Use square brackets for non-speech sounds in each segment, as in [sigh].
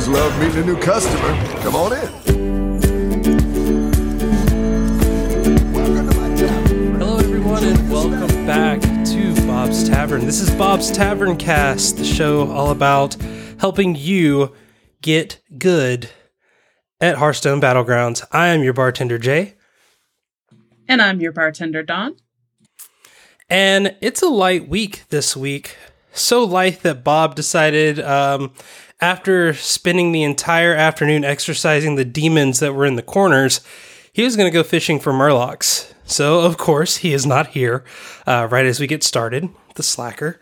always love meeting a new customer. Come on in. Hello, everyone, and welcome back to Bob's Tavern. This is Bob's Tavern Cast, the show all about helping you get good at Hearthstone Battlegrounds. I am your bartender, Jay. And I'm your bartender, Don. And it's a light week this week. So light that Bob decided, um, after spending the entire afternoon exercising the demons that were in the corners, he was going to go fishing for murlocs. So, of course, he is not here uh, right as we get started, the slacker.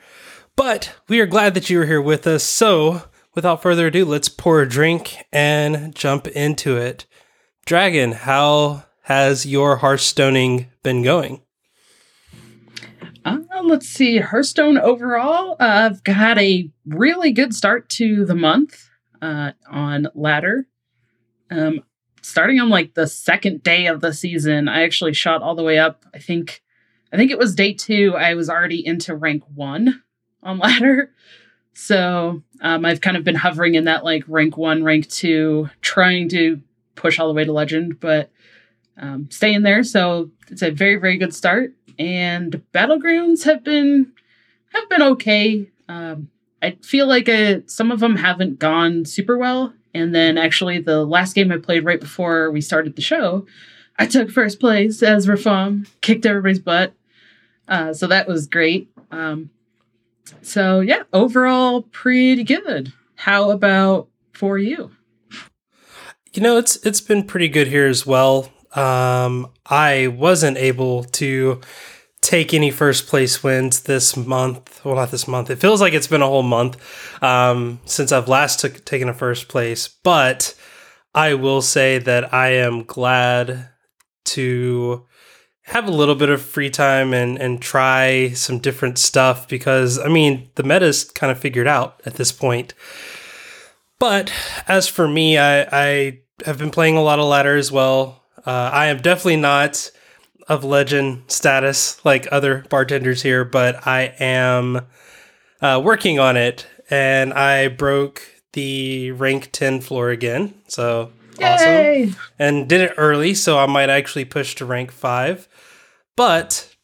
But we are glad that you are here with us. So, without further ado, let's pour a drink and jump into it. Dragon, how has your Hearthstoning been going? Let's see. Hearthstone overall, I've had a really good start to the month uh, on ladder. Um, starting on like the second day of the season, I actually shot all the way up. I think, I think it was day two. I was already into rank one on [laughs] ladder. So um, I've kind of been hovering in that like rank one, rank two, trying to push all the way to legend, but um, staying there. So it's a very very good start. And battlegrounds have been have been okay. Um, I feel like uh, some of them haven't gone super well. And then actually, the last game I played right before we started the show, I took first place as Rafaam, kicked everybody's butt. Uh, so that was great. Um, so yeah, overall pretty good. How about for you? You know, it's it's been pretty good here as well. Um, I wasn't able to take any first place wins this month. Well, not this month. It feels like it's been a whole month um, since I've last took, taken a first place. But I will say that I am glad to have a little bit of free time and and try some different stuff because I mean the meta's kind of figured out at this point. But as for me, I, I have been playing a lot of ladder as well. Uh, I am definitely not of legend status like other bartenders here, but I am uh, working on it, and I broke the rank ten floor again. So Yay! awesome, and did it early, so I might actually push to rank five. But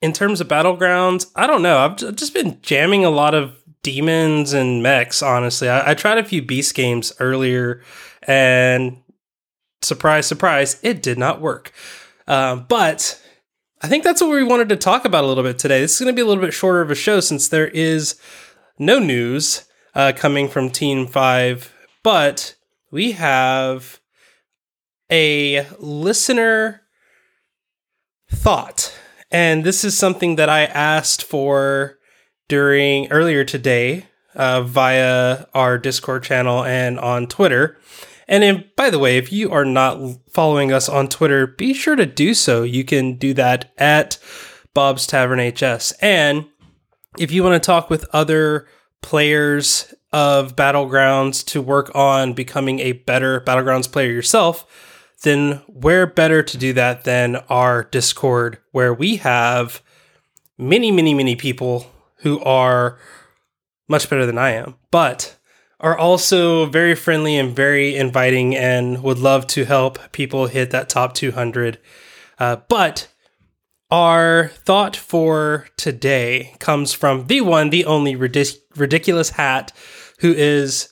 in terms of battlegrounds, I don't know. I've just been jamming a lot of demons and mechs. Honestly, I, I tried a few beast games earlier, and surprise, surprise, it did not work. Um, but I think that's what we wanted to talk about a little bit today. This is going to be a little bit shorter of a show since there is no news uh, coming from Team 5, but we have a listener thought. And this is something that I asked for during earlier today uh, via our Discord channel and on Twitter. And then, by the way, if you are not following us on Twitter, be sure to do so. You can do that at Bob's Tavern HS. And if you want to talk with other players of Battlegrounds to work on becoming a better Battlegrounds player yourself, then where better to do that than our Discord, where we have many, many, many people who are much better than I am. But are also very friendly and very inviting and would love to help people hit that top 200. Uh, but our thought for today comes from the one, the only ridic- ridiculous hat, who is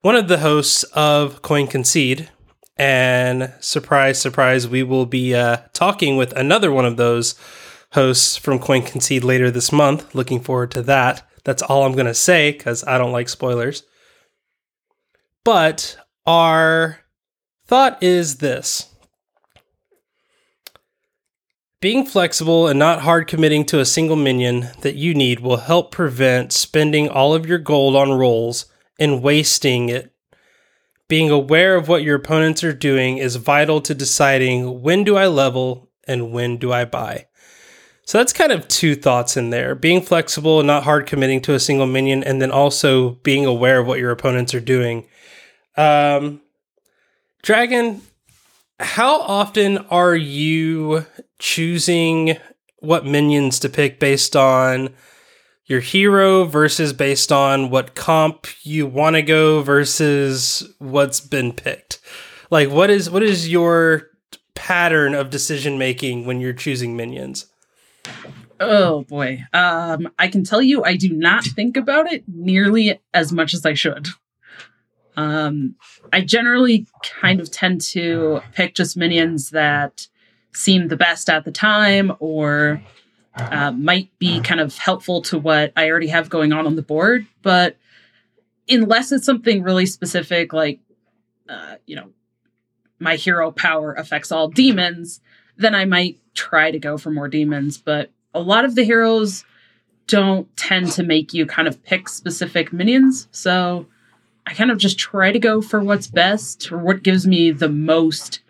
one of the hosts of Coin Concede. And surprise, surprise, we will be uh, talking with another one of those hosts from Coin Concede later this month. Looking forward to that. That's all I'm going to say because I don't like spoilers. But our thought is this being flexible and not hard committing to a single minion that you need will help prevent spending all of your gold on rolls and wasting it. Being aware of what your opponents are doing is vital to deciding when do I level and when do I buy. So that's kind of two thoughts in there being flexible and not hard committing to a single minion, and then also being aware of what your opponents are doing. Um, Dragon, how often are you choosing what minions to pick based on your hero versus based on what comp you want to go versus what's been picked? Like what is what is your pattern of decision making when you're choosing minions? Oh boy. Um I can tell you I do not think about it nearly as much as I should. Um I generally kind of tend to pick just minions that seem the best at the time or uh, might be kind of helpful to what I already have going on on the board. But unless it's something really specific, like, uh, you know, my hero power affects all demons, then I might try to go for more demons. But a lot of the heroes don't tend to make you kind of pick specific minions. So I kind of just try to go for what's best or what gives me the most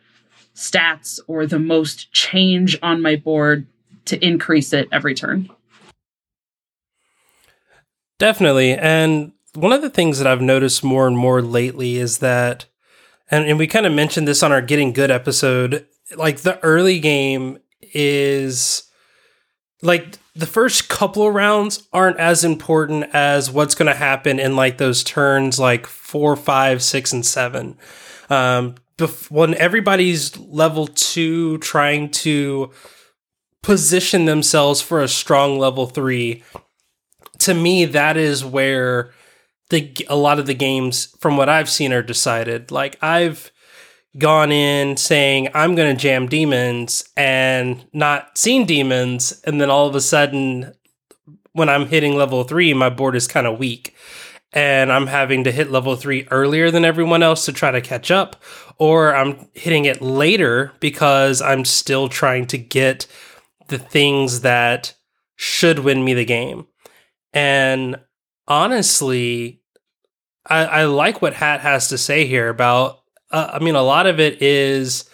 stats or the most change on my board to increase it every turn. Definitely. And one of the things that I've noticed more and more lately is that, and, and we kind of mentioned this on our Getting Good episode, like the early game is like the first couple of rounds aren't as important as what's going to happen in like those turns like four, five, six, and seven. Um, bef- when everybody's level two trying to position themselves for a strong level three, to me, that is where the a lot of the games, from what I've seen, are decided. Like I've gone in saying I'm going to jam demons and not seen demons, and then all of a sudden, when I'm hitting level three, my board is kind of weak. And I'm having to hit level three earlier than everyone else to try to catch up, or I'm hitting it later because I'm still trying to get the things that should win me the game. And honestly, I, I like what Hat has to say here about. Uh, I mean, a lot of it is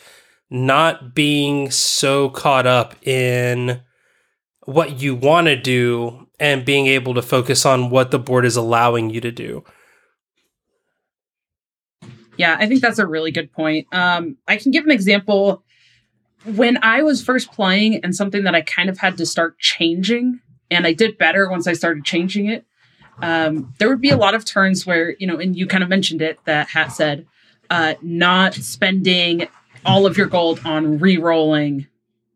not being so caught up in what you want to do and being able to focus on what the board is allowing you to do. Yeah, I think that's a really good point. Um, I can give an example when I was first playing and something that I kind of had to start changing, and I did better once I started changing it. Um, there would be a lot of turns where, you know, and you kind of mentioned it that Hat said, uh, not spending all of your gold on re rolling,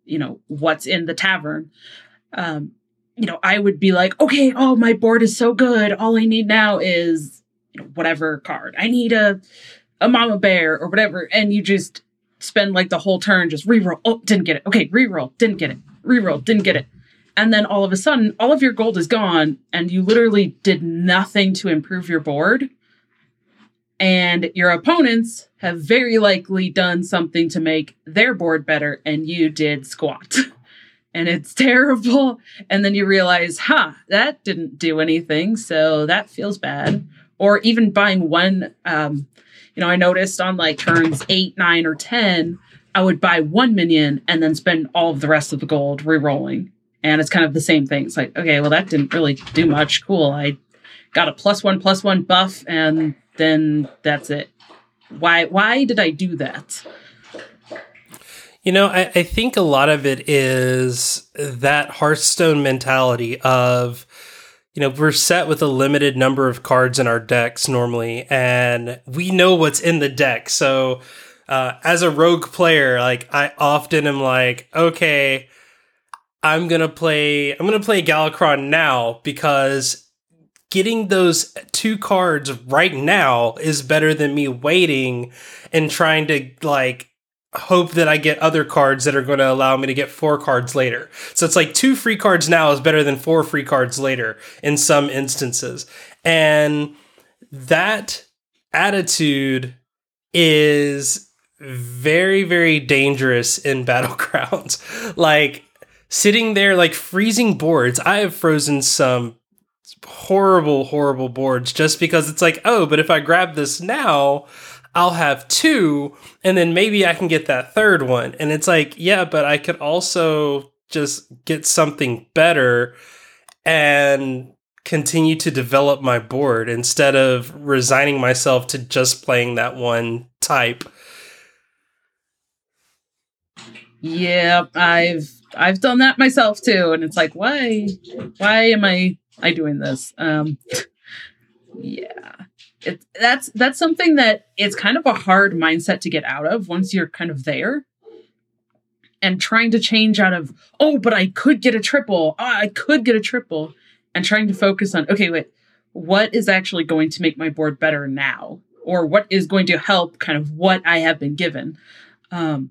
you know, what's in the tavern. Um, you know, I would be like, okay, oh, my board is so good. All I need now is you know, whatever card. I need a a mama bear or whatever. And you just spend like the whole turn just reroll. Oh, didn't get it. Okay, reroll, didn't get it. Reroll, didn't get it. And then all of a sudden, all of your gold is gone, and you literally did nothing to improve your board. And your opponents have very likely done something to make their board better, and you did squat. [laughs] and it's terrible. And then you realize, huh, that didn't do anything. So that feels bad. Or even buying one um, you know, I noticed on like turns eight, nine, or 10, I would buy one minion and then spend all of the rest of the gold re-rolling. And it's kind of the same thing. It's like, okay, well, that didn't really do much. Cool. I got a plus one, plus one buff, and then that's it. Why, why did I do that? You know, I, I think a lot of it is that Hearthstone mentality of you know, we're set with a limited number of cards in our decks normally, and we know what's in the deck. So, uh, as a rogue player, like I often am like, okay, I'm gonna play, I'm gonna play Galakrond now because getting those two cards right now is better than me waiting and trying to like hope that I get other cards that are going to allow me to get four cards later. So it's like two free cards now is better than four free cards later in some instances. And that attitude is very, very dangerous in [laughs] battlegrounds. like sitting there, like freezing boards. I have frozen some horrible, horrible boards just because it's like, oh, but if I grab this now, I'll have two, and then maybe I can get that third one. And it's like, yeah, but I could also just get something better and continue to develop my board instead of resigning myself to just playing that one type. Yeah, I've I've done that myself too, and it's like, why, why am I I doing this? Um, [laughs] yeah, it, that's that's something that it's kind of a hard mindset to get out of once you're kind of there. And trying to change out of oh, but I could get a triple. Oh, I could get a triple, and trying to focus on okay, wait, what is actually going to make my board better now, or what is going to help kind of what I have been given. Um,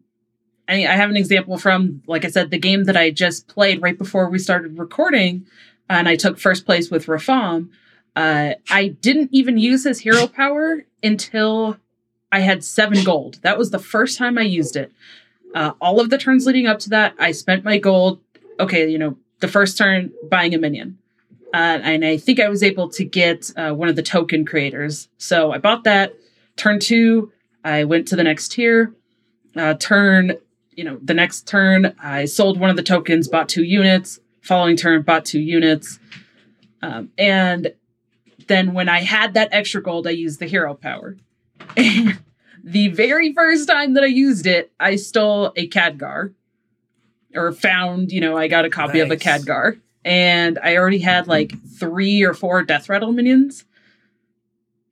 I, I have an example from, like I said, the game that I just played right before we started recording, and I took first place with Rafaam. Uh, I didn't even use his hero [laughs] power until I had seven gold. That was the first time I used it. Uh, all of the turns leading up to that, I spent my gold. Okay, you know, the first turn buying a minion. Uh, and I think I was able to get uh, one of the token creators. So I bought that. Turn two, I went to the next tier. Uh, turn you know, the next turn, I sold one of the tokens, bought two units. Following turn, bought two units. Um, and then when I had that extra gold, I used the hero power. [laughs] the very first time that I used it, I stole a Khadgar or found, you know, I got a copy nice. of a Khadgar And I already had like three or four death rattle minions.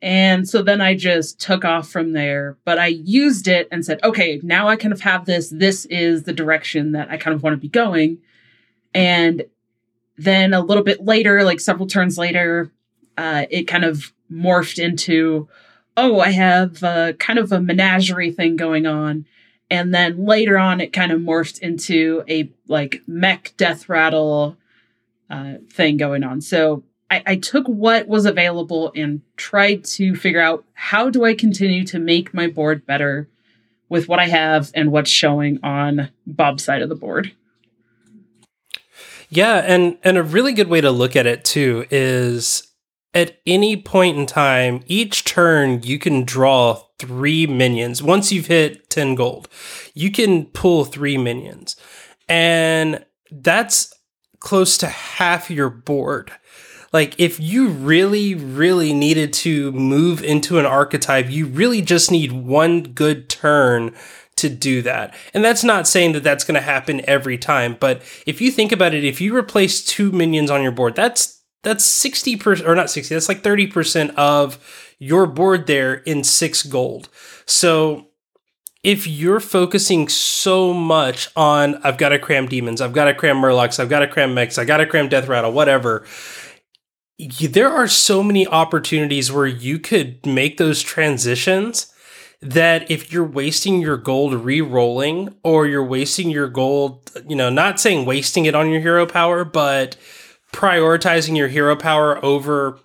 And so then I just took off from there. But I used it and said, okay, now I kind of have this. This is the direction that I kind of want to be going. And then a little bit later, like several turns later, uh, it kind of morphed into, oh, I have uh, kind of a menagerie thing going on. And then later on, it kind of morphed into a like mech death rattle uh, thing going on. So I, I took what was available and tried to figure out how do I continue to make my board better with what I have and what's showing on Bob's side of the board. Yeah, and and a really good way to look at it too is at any point in time, each turn you can draw three minions. Once you've hit 10 gold, you can pull three minions. And that's close to half your board. Like, if you really, really needed to move into an archetype, you really just need one good turn to do that. And that's not saying that that's going to happen every time, but if you think about it, if you replace two minions on your board, that's that's 60% or not 60, that's like 30% of your board there in 6 gold. So if you're focusing so much on I've got to cram demons, I've got to cram murlocs, I've got to cram mechs, I got to cram death rattle, whatever, there are so many opportunities where you could make those transitions that if you're wasting your gold re-rolling or you're wasting your gold, you know, not saying wasting it on your hero power, but prioritizing your hero power over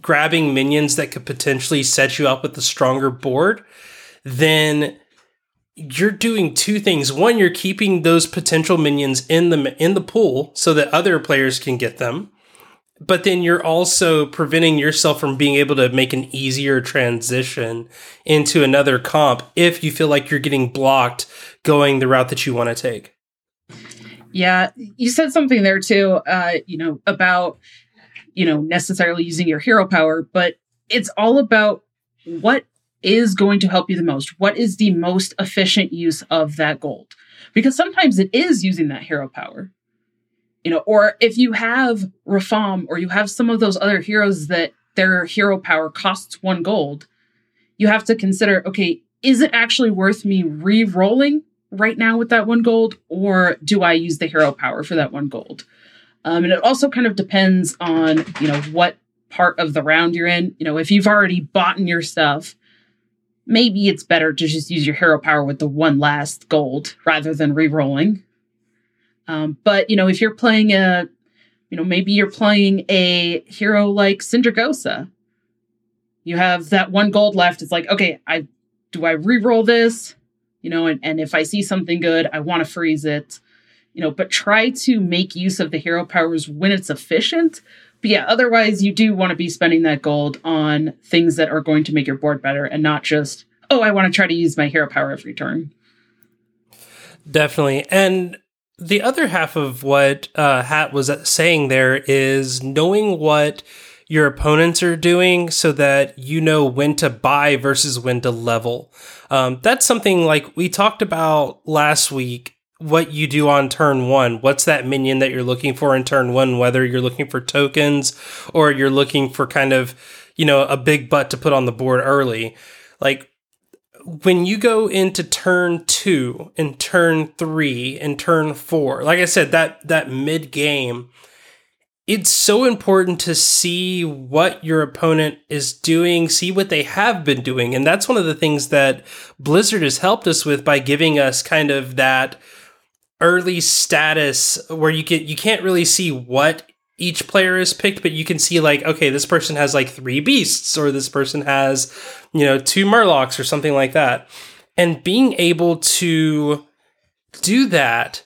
grabbing minions that could potentially set you up with a stronger board, then you're doing two things. One, you're keeping those potential minions in the in the pool so that other players can get them but then you're also preventing yourself from being able to make an easier transition into another comp if you feel like you're getting blocked going the route that you want to take. Yeah, you said something there too, uh, you know, about, you know, necessarily using your hero power, but it's all about what is going to help you the most. What is the most efficient use of that gold? Because sometimes it is using that hero power you know, or if you have Rafaam or you have some of those other heroes that their hero power costs one gold, you have to consider okay, is it actually worth me re rolling right now with that one gold, or do I use the hero power for that one gold? Um, and it also kind of depends on, you know, what part of the round you're in. You know, if you've already bought your stuff, maybe it's better to just use your hero power with the one last gold rather than re rolling. Um, but you know, if you're playing a, you know, maybe you're playing a hero like Sindragosa, you have that one gold left. It's like, okay, I do I re-roll this, you know, and, and if I see something good, I want to freeze it, you know, but try to make use of the hero powers when it's efficient. But yeah, otherwise you do want to be spending that gold on things that are going to make your board better and not just, oh, I want to try to use my hero power every turn. Definitely. And the other half of what uh, Hat was saying there is knowing what your opponents are doing so that you know when to buy versus when to level. Um, that's something like we talked about last week what you do on turn one. What's that minion that you're looking for in turn one, whether you're looking for tokens or you're looking for kind of, you know, a big butt to put on the board early. Like when you go into turn two and turn three and turn four, like I said, that that mid game, it's so important to see what your opponent is doing, see what they have been doing. And that's one of the things that Blizzard has helped us with by giving us kind of that early status where you can you can't really see what each player is picked, but you can see like, okay, this person has like three beasts, or this person has, you know, two murlocs or something like that. And being able to do that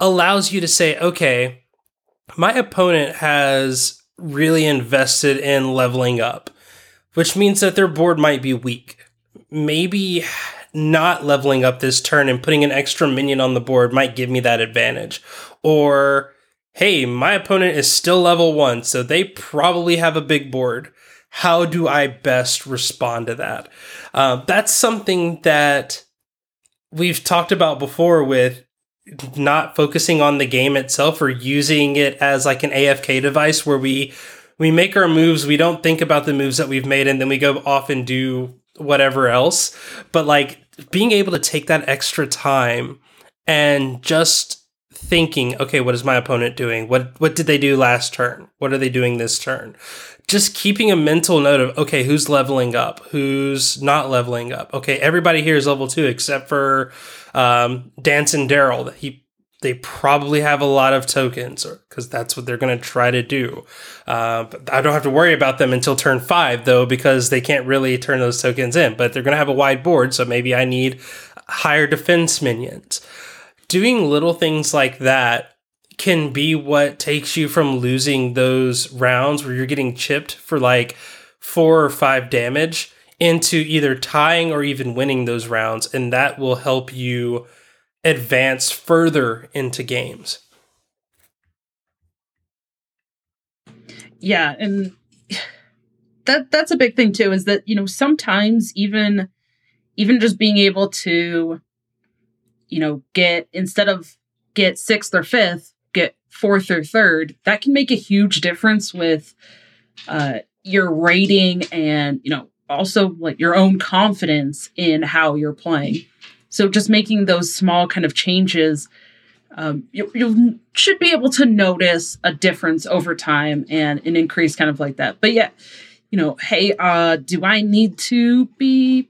allows you to say, okay, my opponent has really invested in leveling up, which means that their board might be weak. Maybe not leveling up this turn and putting an extra minion on the board might give me that advantage. Or, hey, my opponent is still level one, so they probably have a big board. How do I best respond to that? Uh, that's something that we've talked about before with not focusing on the game itself or using it as like an AFK device where we we make our moves, we don't think about the moves that we've made and then we go off and do whatever else. But like being able to take that extra time and just thinking, okay, what is my opponent doing? What what did they do last turn? What are they doing this turn? Just keeping a mental note of okay, who's leveling up, who's not leveling up. Okay, everybody here is level two except for um, Dancin' Deryl. He they probably have a lot of tokens because that's what they're going to try to do. Uh, I don't have to worry about them until turn five, though, because they can't really turn those tokens in. But they're going to have a wide board, so maybe I need higher defense minions. Doing little things like that can be what takes you from losing those rounds where you're getting chipped for like four or five damage into either tying or even winning those rounds. And that will help you advance further into games. Yeah, and that that's a big thing too is that you know sometimes even even just being able to you know get instead of get 6th or 5th get 4th or 3rd that can make a huge difference with uh your rating and you know also like your own confidence in how you're playing so just making those small kind of changes, um, you, you should be able to notice a difference over time and an increase kind of like that. But yeah, you know, hey, uh, do I need to be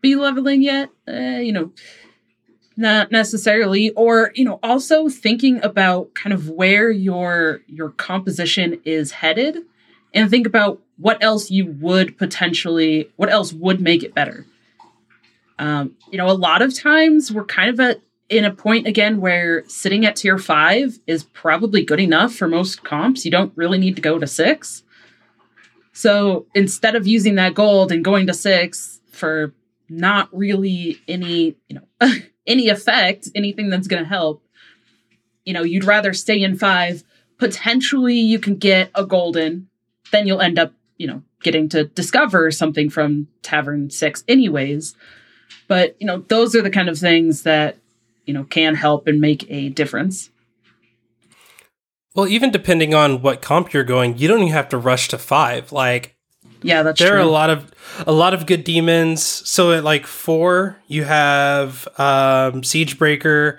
be leveling yet? Uh, you know, not necessarily. Or you know, also thinking about kind of where your your composition is headed, and think about what else you would potentially, what else would make it better. Um, you know, a lot of times we're kind of at in a point again where sitting at tier five is probably good enough for most comps. You don't really need to go to six. So instead of using that gold and going to six for not really any, you know, [laughs] any effect, anything that's going to help, you know, you'd rather stay in five. Potentially, you can get a golden, then you'll end up, you know, getting to discover something from Tavern Six, anyways. But, you know, those are the kind of things that, you know, can help and make a difference. Well, even depending on what comp you're going, you don't even have to rush to five. Like, yeah, that's there true. are a lot of a lot of good demons. So at like four, you have um, Siegebreaker.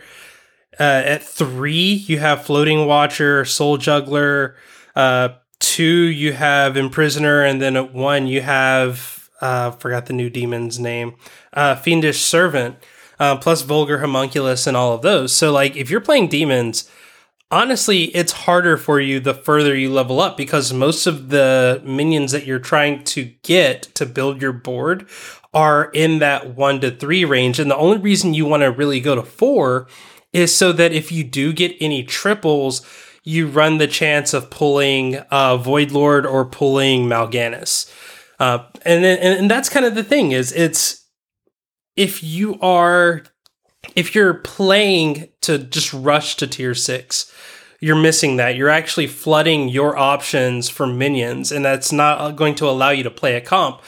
Uh, at three, you have Floating Watcher, Soul Juggler. Uh, two, you have Imprisoner, and then at one, you have uh, forgot the new demon's name uh, Fiendish Servant, uh, plus Vulgar Homunculus and all of those. So, like, if you're playing demons, honestly, it's harder for you the further you level up because most of the minions that you're trying to get to build your board are in that one to three range. And the only reason you want to really go to four is so that if you do get any triples, you run the chance of pulling uh, Void Lord or pulling Mal'Ganis. Uh, and, and that's kind of the thing is it's if you are if you're playing to just rush to tier 6 you're missing that you're actually flooding your options for minions and that's not going to allow you to play a comp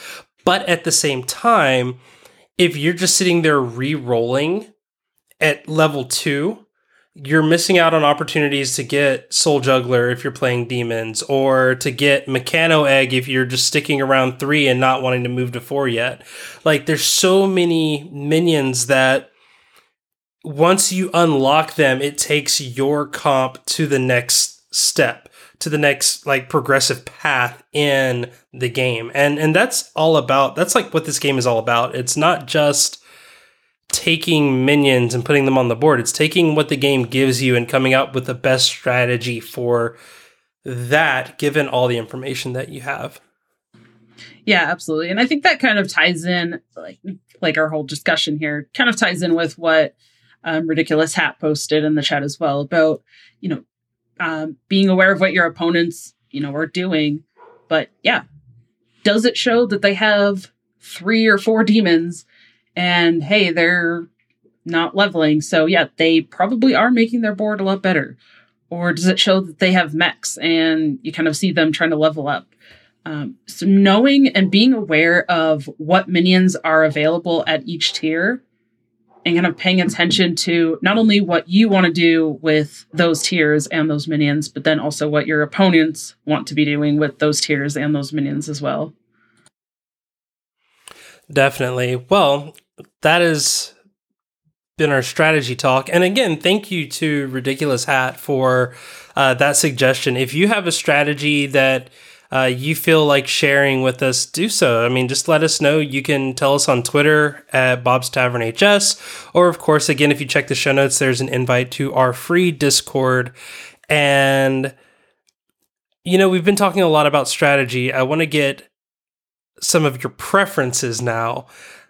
but at the same time if you're just sitting there re-rolling at level two, you're missing out on opportunities to get Soul Juggler if you're playing demons, or to get Mechano Egg if you're just sticking around three and not wanting to move to four yet. Like, there's so many minions that once you unlock them, it takes your comp to the next step, to the next like progressive path in the game. And and that's all about that's like what this game is all about. It's not just taking minions and putting them on the board. It's taking what the game gives you and coming up with the best strategy for that given all the information that you have. Yeah, absolutely. And I think that kind of ties in like like our whole discussion here kind of ties in with what um, ridiculous hat posted in the chat as well about you know um, being aware of what your opponents you know are doing but yeah does it show that they have three or four demons and hey, they're not leveling. So yeah, they probably are making their board a lot better. Or does it show that they have mechs and you kind of see them trying to level up? Um, so knowing and being aware of what minions are available at each tier and kind of paying attention to not only what you want to do with those tiers and those minions, but then also what your opponents want to be doing with those tiers and those minions as well. Definitely. Well, that has been our strategy talk. And again, thank you to Ridiculous Hat for uh, that suggestion. If you have a strategy that uh, you feel like sharing with us, do so. I mean, just let us know. You can tell us on Twitter at Bob's Tavern HS, or of course, again, if you check the show notes, there's an invite to our free Discord. And you know, we've been talking a lot about strategy. I want to get some of your preferences now.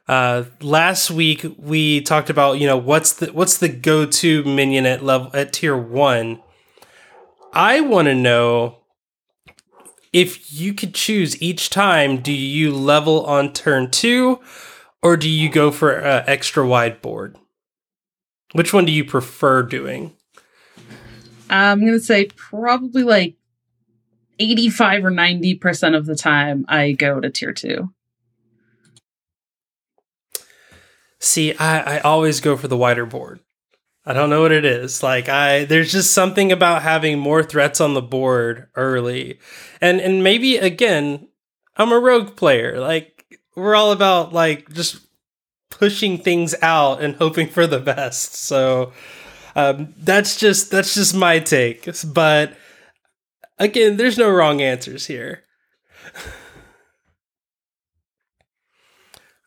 Uh, last week we talked about you know what's the what's the go to minion at level at tier one. I want to know if you could choose each time. Do you level on turn two, or do you go for an extra wide board? Which one do you prefer doing? I'm gonna say probably like 85 or 90% of the time I go to tier two. See, I, I always go for the wider board. I don't know what it is. Like I there's just something about having more threats on the board early. And and maybe again, I'm a rogue player. Like we're all about like just pushing things out and hoping for the best. So um, that's just that's just my take. But Again, there's no wrong answers here. [laughs]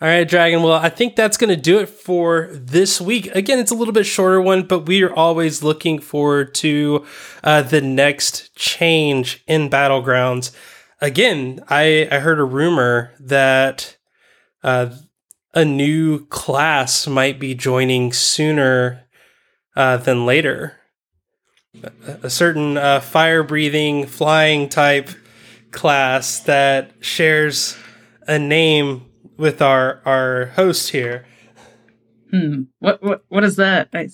All right, Dragon. Well, I think that's going to do it for this week. Again, it's a little bit shorter one, but we are always looking forward to uh, the next change in Battlegrounds. Again, I, I heard a rumor that uh, a new class might be joining sooner uh, than later a certain uh, fire breathing flying type class that shares a name with our our host here. Hmm. What what what is that? I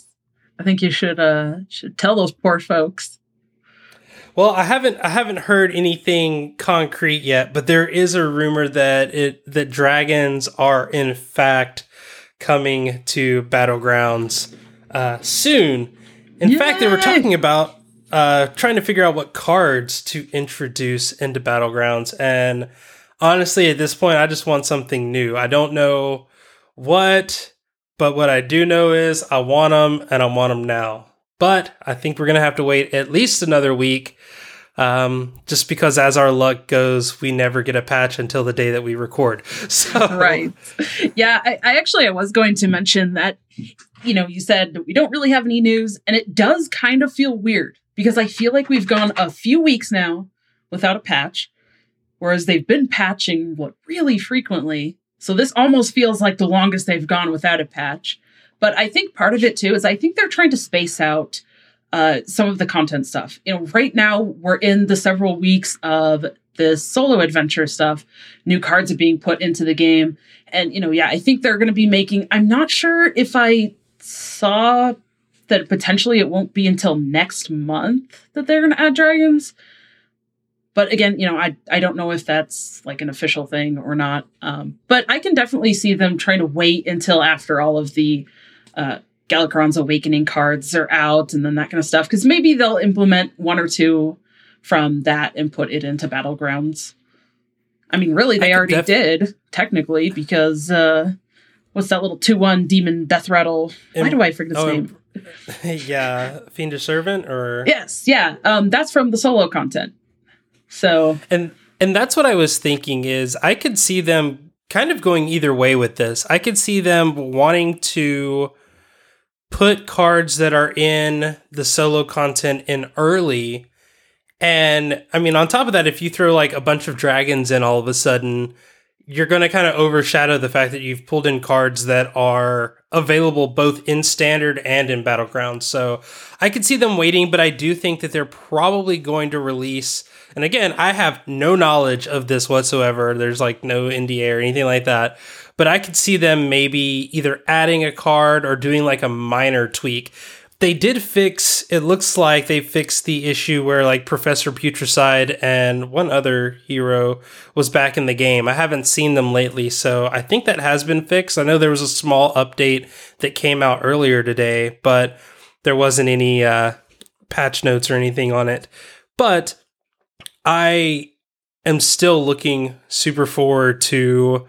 I think you should uh should tell those poor folks. Well, I haven't I haven't heard anything concrete yet, but there is a rumor that it that dragons are in fact coming to battlegrounds uh, soon. In Yay! fact, they were talking about uh, trying to figure out what cards to introduce into Battlegrounds. And honestly, at this point, I just want something new. I don't know what, but what I do know is I want them and I want them now. But I think we're going to have to wait at least another week. Um, just because, as our luck goes, we never get a patch until the day that we record. [laughs] So, right, yeah. I, I actually I was going to mention that you know, you said we don't really have any news, and it does kind of feel weird because I feel like we've gone a few weeks now without a patch, whereas they've been patching what really frequently. So this almost feels like the longest they've gone without a patch. But I think part of it too is I think they're trying to space out uh, some of the content stuff. You know, right now we're in the several weeks of the solo adventure stuff. New cards are being put into the game. And, you know, yeah, I think they're going to be making, I'm not sure if I saw that potentially it won't be until next month that they're going to add dragons. But again, you know, I I don't know if that's like an official thing or not. Um, but I can definitely see them trying to wait until after all of the uh, Galakrond's Awakening cards are out and then that kind of stuff. Because maybe they'll implement one or two from that and put it into Battlegrounds. I mean, really, they already def- did, technically, because uh, what's that little 2 1 demon death rattle? Why do I forget his oh, name? [laughs] yeah, Fiendish Servant or Yes, yeah. Um that's from the solo content. So And and that's what I was thinking is I could see them kind of going either way with this. I could see them wanting to put cards that are in the solo content in early. And I mean, on top of that, if you throw like a bunch of dragons in all of a sudden, you're going to kind of overshadow the fact that you've pulled in cards that are available both in standard and in battlegrounds. So I could see them waiting, but I do think that they're probably going to release. And again, I have no knowledge of this whatsoever. There's like no NDA or anything like that. But I could see them maybe either adding a card or doing like a minor tweak they did fix it looks like they fixed the issue where like professor putricide and one other hero was back in the game. I haven't seen them lately so i think that has been fixed. I know there was a small update that came out earlier today but there wasn't any uh, patch notes or anything on it. But i am still looking super forward to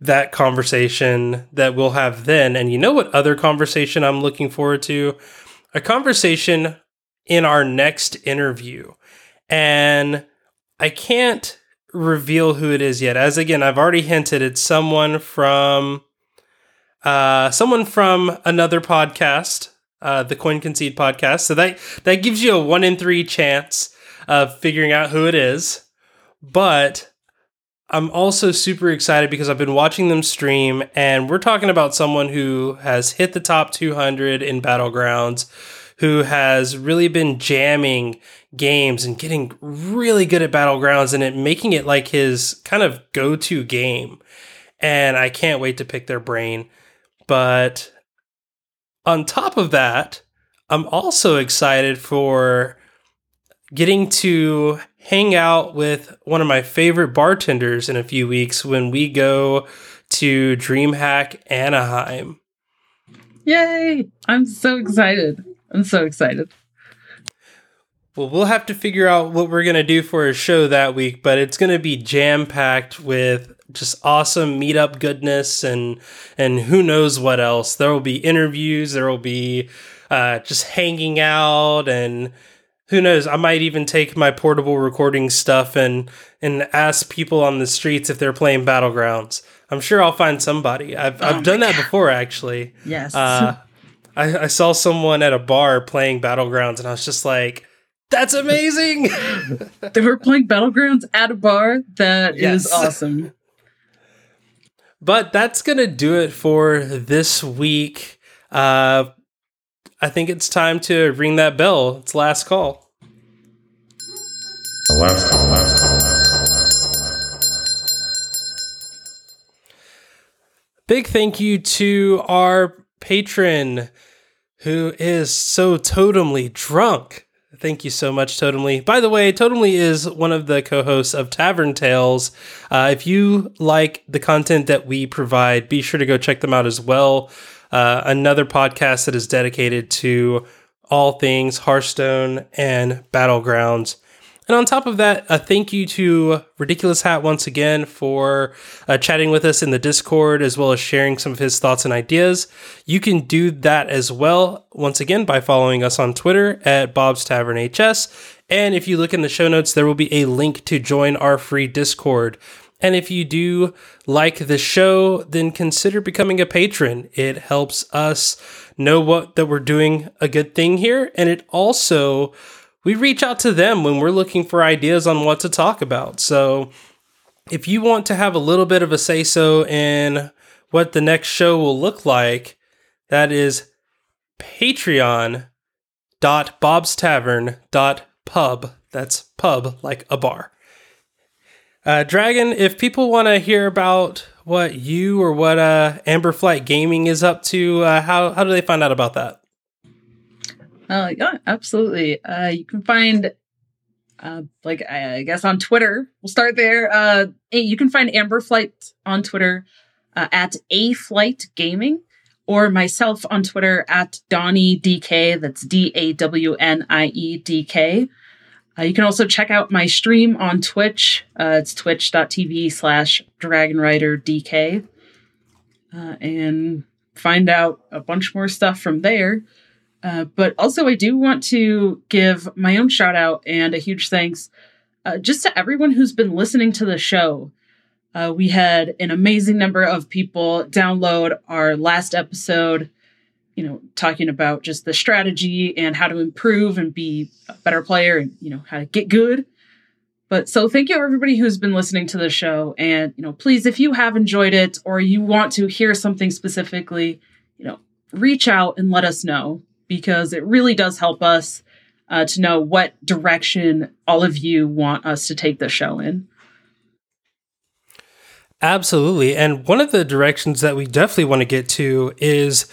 that conversation that we'll have then. And you know what other conversation I'm looking forward to? A conversation in our next interview. And I can't reveal who it is yet. As again, I've already hinted it's someone from uh someone from another podcast, uh the Coin Concede podcast. So that that gives you a 1 in 3 chance of figuring out who it is. But I'm also super excited because I've been watching them stream, and we're talking about someone who has hit the top 200 in Battlegrounds, who has really been jamming games and getting really good at Battlegrounds and it making it like his kind of go to game. And I can't wait to pick their brain. But on top of that, I'm also excited for getting to hang out with one of my favorite bartenders in a few weeks when we go to DreamHack Anaheim. Yay! I'm so excited. I'm so excited. Well, we'll have to figure out what we're going to do for a show that week, but it's going to be jam packed with just awesome meetup goodness and and who knows what else. There will be interviews, there will be uh, just hanging out and who knows i might even take my portable recording stuff and and ask people on the streets if they're playing battlegrounds. I'm sure i'll find somebody. I've, oh I've done that God. before actually. Yes. Uh, I, I saw someone at a bar playing battlegrounds and i was just like that's amazing! [laughs] They were playing battlegrounds at a bar? That yes. is awesome. But that's gonna do it for this week. Uh I think it's time to ring that bell. It's last call. Last call, last call, last call, last call, Big thank you to our patron who is so totemly drunk. Thank you so much, Totemly. By the way, Totemly is one of the co hosts of Tavern Tales. Uh, if you like the content that we provide, be sure to go check them out as well uh, another podcast that is dedicated to all things Hearthstone and Battlegrounds. And on top of that, a thank you to Ridiculous Hat once again for uh, chatting with us in the Discord as well as sharing some of his thoughts and ideas. You can do that as well, once again, by following us on Twitter at Bob's Tavern HS. And if you look in the show notes, there will be a link to join our free Discord. And if you do like the show, then consider becoming a patron. It helps us know what that we're doing a good thing here, and it also we reach out to them when we're looking for ideas on what to talk about. So, if you want to have a little bit of a say so in what the next show will look like, that is patreon.bobstavern.pub. That's pub like a bar. Uh, Dragon, if people want to hear about what you or what uh, Amberflight Gaming is up to, uh, how how do they find out about that? Uh, yeah, absolutely. Uh, you can find, uh, like I guess on Twitter. We'll start there. Uh, you can find Amberflight on Twitter uh, at A Flight Gaming, or myself on Twitter at Dawnie DK. That's D A W N I E D K. Uh, you can also check out my stream on Twitch. Uh, it's twitch.tv slash dragonriderdk. Uh, and find out a bunch more stuff from there. Uh, but also, I do want to give my own shout out and a huge thanks uh, just to everyone who's been listening to the show. Uh, we had an amazing number of people download our last episode, you know, talking about just the strategy and how to improve and be a better player and, you know, how to get good. But so thank you everybody who's been listening to the show. And, you know, please, if you have enjoyed it or you want to hear something specifically, you know, reach out and let us know because it really does help us uh, to know what direction all of you want us to take the show in. Absolutely. And one of the directions that we definitely want to get to is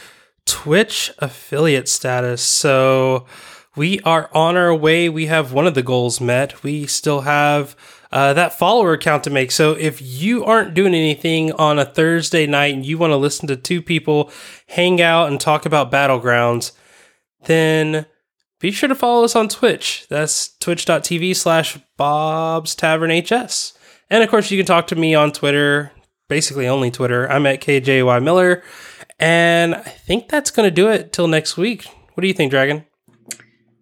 Twitch affiliate status. So we are on our way. We have one of the goals met. We still have uh, that follower count to make. So if you aren't doing anything on a Thursday night and you want to listen to two people hang out and talk about Battlegrounds, then be sure to follow us on Twitch. That's twitch.tv slash Bob's Tavern HS. And of course, you can talk to me on Twitter, basically only Twitter. I'm at KJY Miller. And I think that's going to do it till next week. What do you think, Dragon?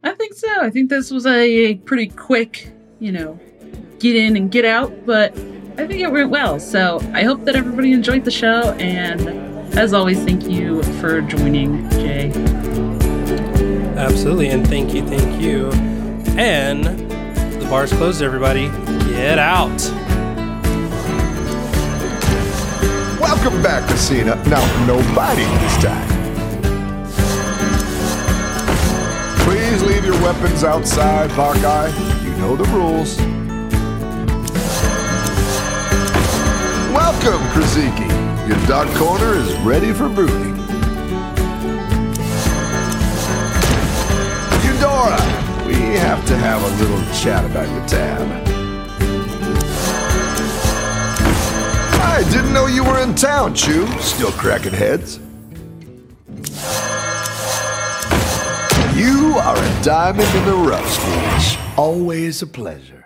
I think so. I think this was a pretty quick, you know, get in and get out, but I think it went well. So I hope that everybody enjoyed the show. And as always, thank you for joining, Jay. Absolutely. And thank you, thank you. And the bar's closed, everybody. Get out. Welcome back, Casino. Now, no biting this time. Please leave your weapons outside, Hawkeye. You know the rules. Welcome, Krasiki. Your dark corner is ready for brooding. Eudora, we have to have a little chat about your tab. Didn't know you were in town, Chew. Still cracking heads? You are a diamond in the rough. Always a pleasure.